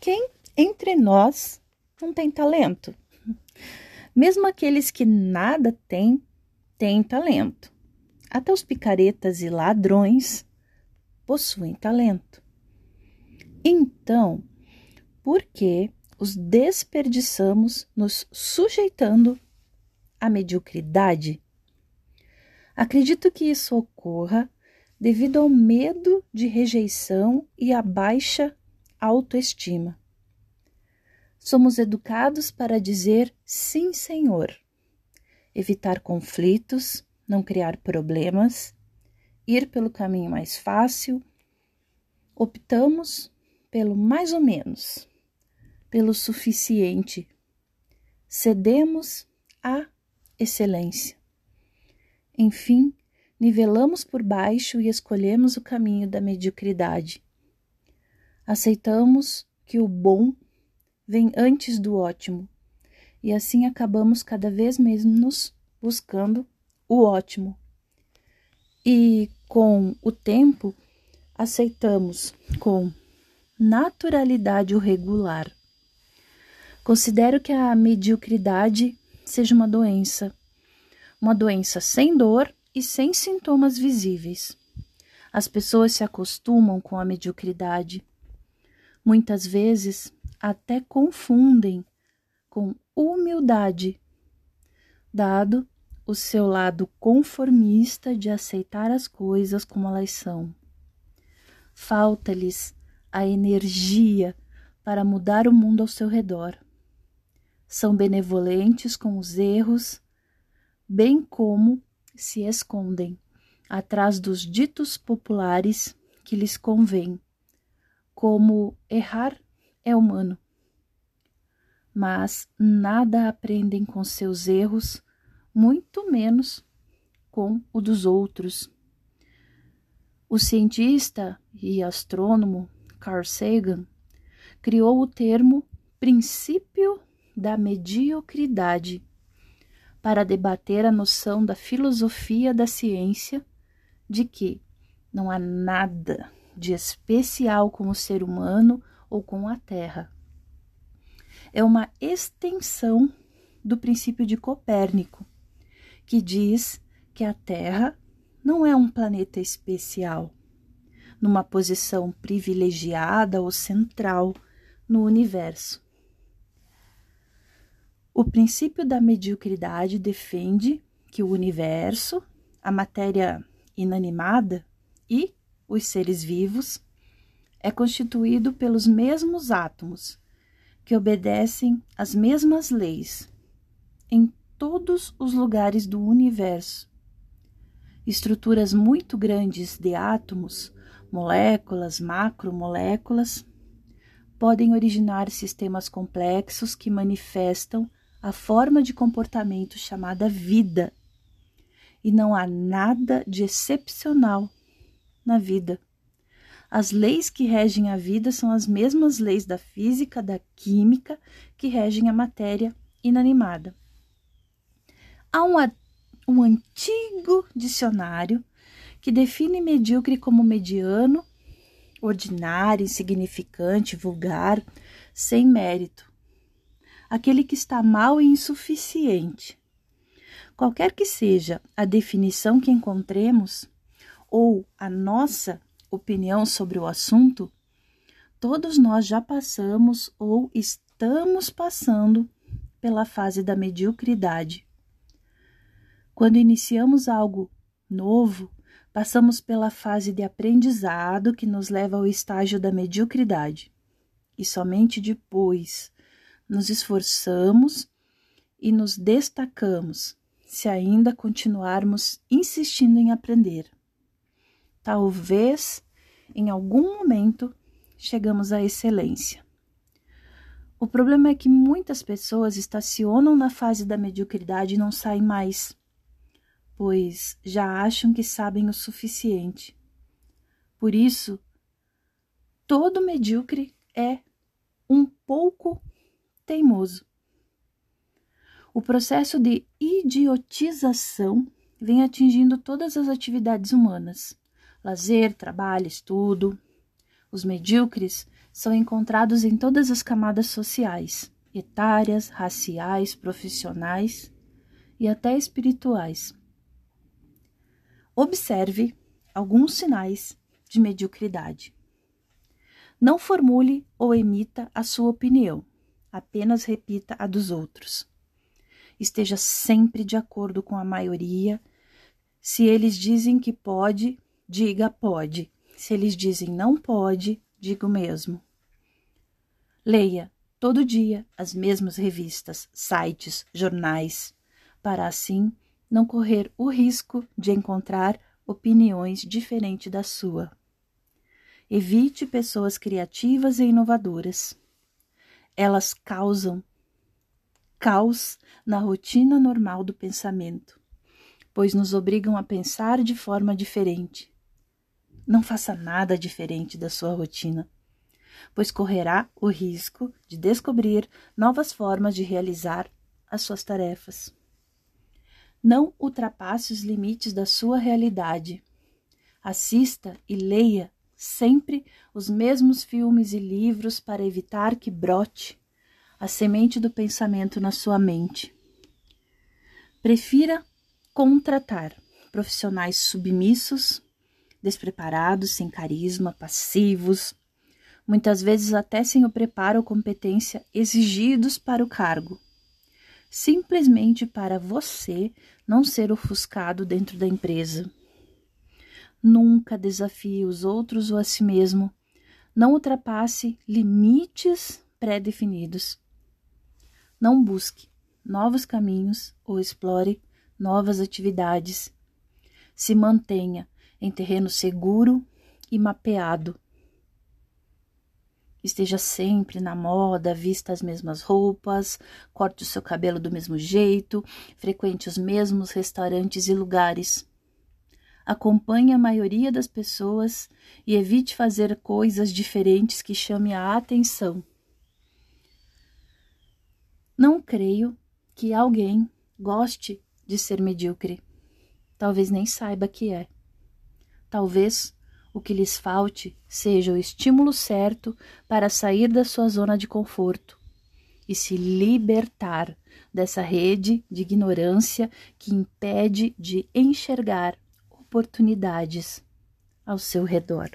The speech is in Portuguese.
Quem entre nós não tem talento? Mesmo aqueles que nada têm, têm talento. Até os picaretas e ladrões possuem talento. Então, por que os desperdiçamos nos sujeitando à mediocridade? Acredito que isso ocorra devido ao medo de rejeição e à baixa autoestima. Somos educados para dizer sim, Senhor, evitar conflitos, não criar problemas, ir pelo caminho mais fácil. Optamos pelo mais ou menos, pelo suficiente. Cedemos à excelência. Enfim, nivelamos por baixo e escolhemos o caminho da mediocridade. Aceitamos que o bom vem antes do ótimo, e assim acabamos cada vez menos buscando o ótimo. E com o tempo, aceitamos com naturalidade o regular. Considero que a mediocridade seja uma doença uma doença sem dor e sem sintomas visíveis. As pessoas se acostumam com a mediocridade. Muitas vezes até confundem com humildade, dado o seu lado conformista de aceitar as coisas como elas são. Falta-lhes a energia para mudar o mundo ao seu redor. São benevolentes com os erros bem como se escondem atrás dos ditos populares que lhes convém, como errar é humano. Mas nada aprendem com seus erros, muito menos com o dos outros. O cientista e astrônomo Carl Sagan criou o termo princípio da mediocridade para debater a noção da filosofia da ciência de que não há nada de especial com o ser humano ou com a Terra. É uma extensão do princípio de Copérnico, que diz que a Terra não é um planeta especial, numa posição privilegiada ou central no universo. O princípio da mediocridade defende que o universo, a matéria inanimada e os seres vivos é constituído pelos mesmos átomos que obedecem às mesmas leis em todos os lugares do universo. Estruturas muito grandes de átomos, moléculas, macromoléculas, podem originar sistemas complexos que manifestam a forma de comportamento chamada vida. E não há nada de excepcional na vida. As leis que regem a vida são as mesmas leis da física, da química, que regem a matéria inanimada. Há um, um antigo dicionário que define medíocre como mediano, ordinário, insignificante, vulgar, sem mérito aquele que está mal e insuficiente. Qualquer que seja a definição que encontremos, ou a nossa opinião sobre o assunto, todos nós já passamos ou estamos passando pela fase da mediocridade. Quando iniciamos algo novo, passamos pela fase de aprendizado que nos leva ao estágio da mediocridade. E somente depois nos esforçamos e nos destacamos se ainda continuarmos insistindo em aprender. Talvez em algum momento chegamos à excelência. O problema é que muitas pessoas estacionam na fase da mediocridade e não saem mais, pois já acham que sabem o suficiente. Por isso, todo medíocre é um pouco teimoso. O processo de idiotização vem atingindo todas as atividades humanas: lazer, trabalho, estudo. Os medíocres são encontrados em todas as camadas sociais, etárias, raciais, profissionais e até espirituais. Observe alguns sinais de mediocridade. Não formule ou emita a sua opinião, apenas repita a dos outros. Esteja sempre de acordo com a maioria. Se eles dizem que pode, diga pode. Se eles dizem não pode, diga o mesmo. Leia todo dia as mesmas revistas, sites, jornais, para assim não correr o risco de encontrar opiniões diferentes da sua. Evite pessoas criativas e inovadoras. Elas causam caos na rotina normal do pensamento, pois nos obrigam a pensar de forma diferente. Não faça nada diferente da sua rotina pois correrá o risco de descobrir novas formas de realizar as suas tarefas. Não ultrapasse os limites da sua realidade. Assista e leia sempre os mesmos filmes e livros para evitar que brote a semente do pensamento na sua mente. Prefira contratar profissionais submissos, despreparados, sem carisma, passivos, muitas vezes até sem o preparo ou competência exigidos para o cargo, simplesmente para você não ser ofuscado dentro da empresa. Nunca desafie os outros ou a si mesmo. Não ultrapasse limites pré-definidos. Não busque novos caminhos ou explore novas atividades. Se mantenha em terreno seguro e mapeado esteja sempre na moda, vista as mesmas roupas, corte o seu cabelo do mesmo jeito, frequente os mesmos restaurantes e lugares. Acompanhe a maioria das pessoas e evite fazer coisas diferentes que chamem a atenção. Não creio que alguém goste de ser medíocre. Talvez nem saiba que é. Talvez o que lhes falte seja o estímulo certo para sair da sua zona de conforto e se libertar dessa rede de ignorância que impede de enxergar oportunidades ao seu redor.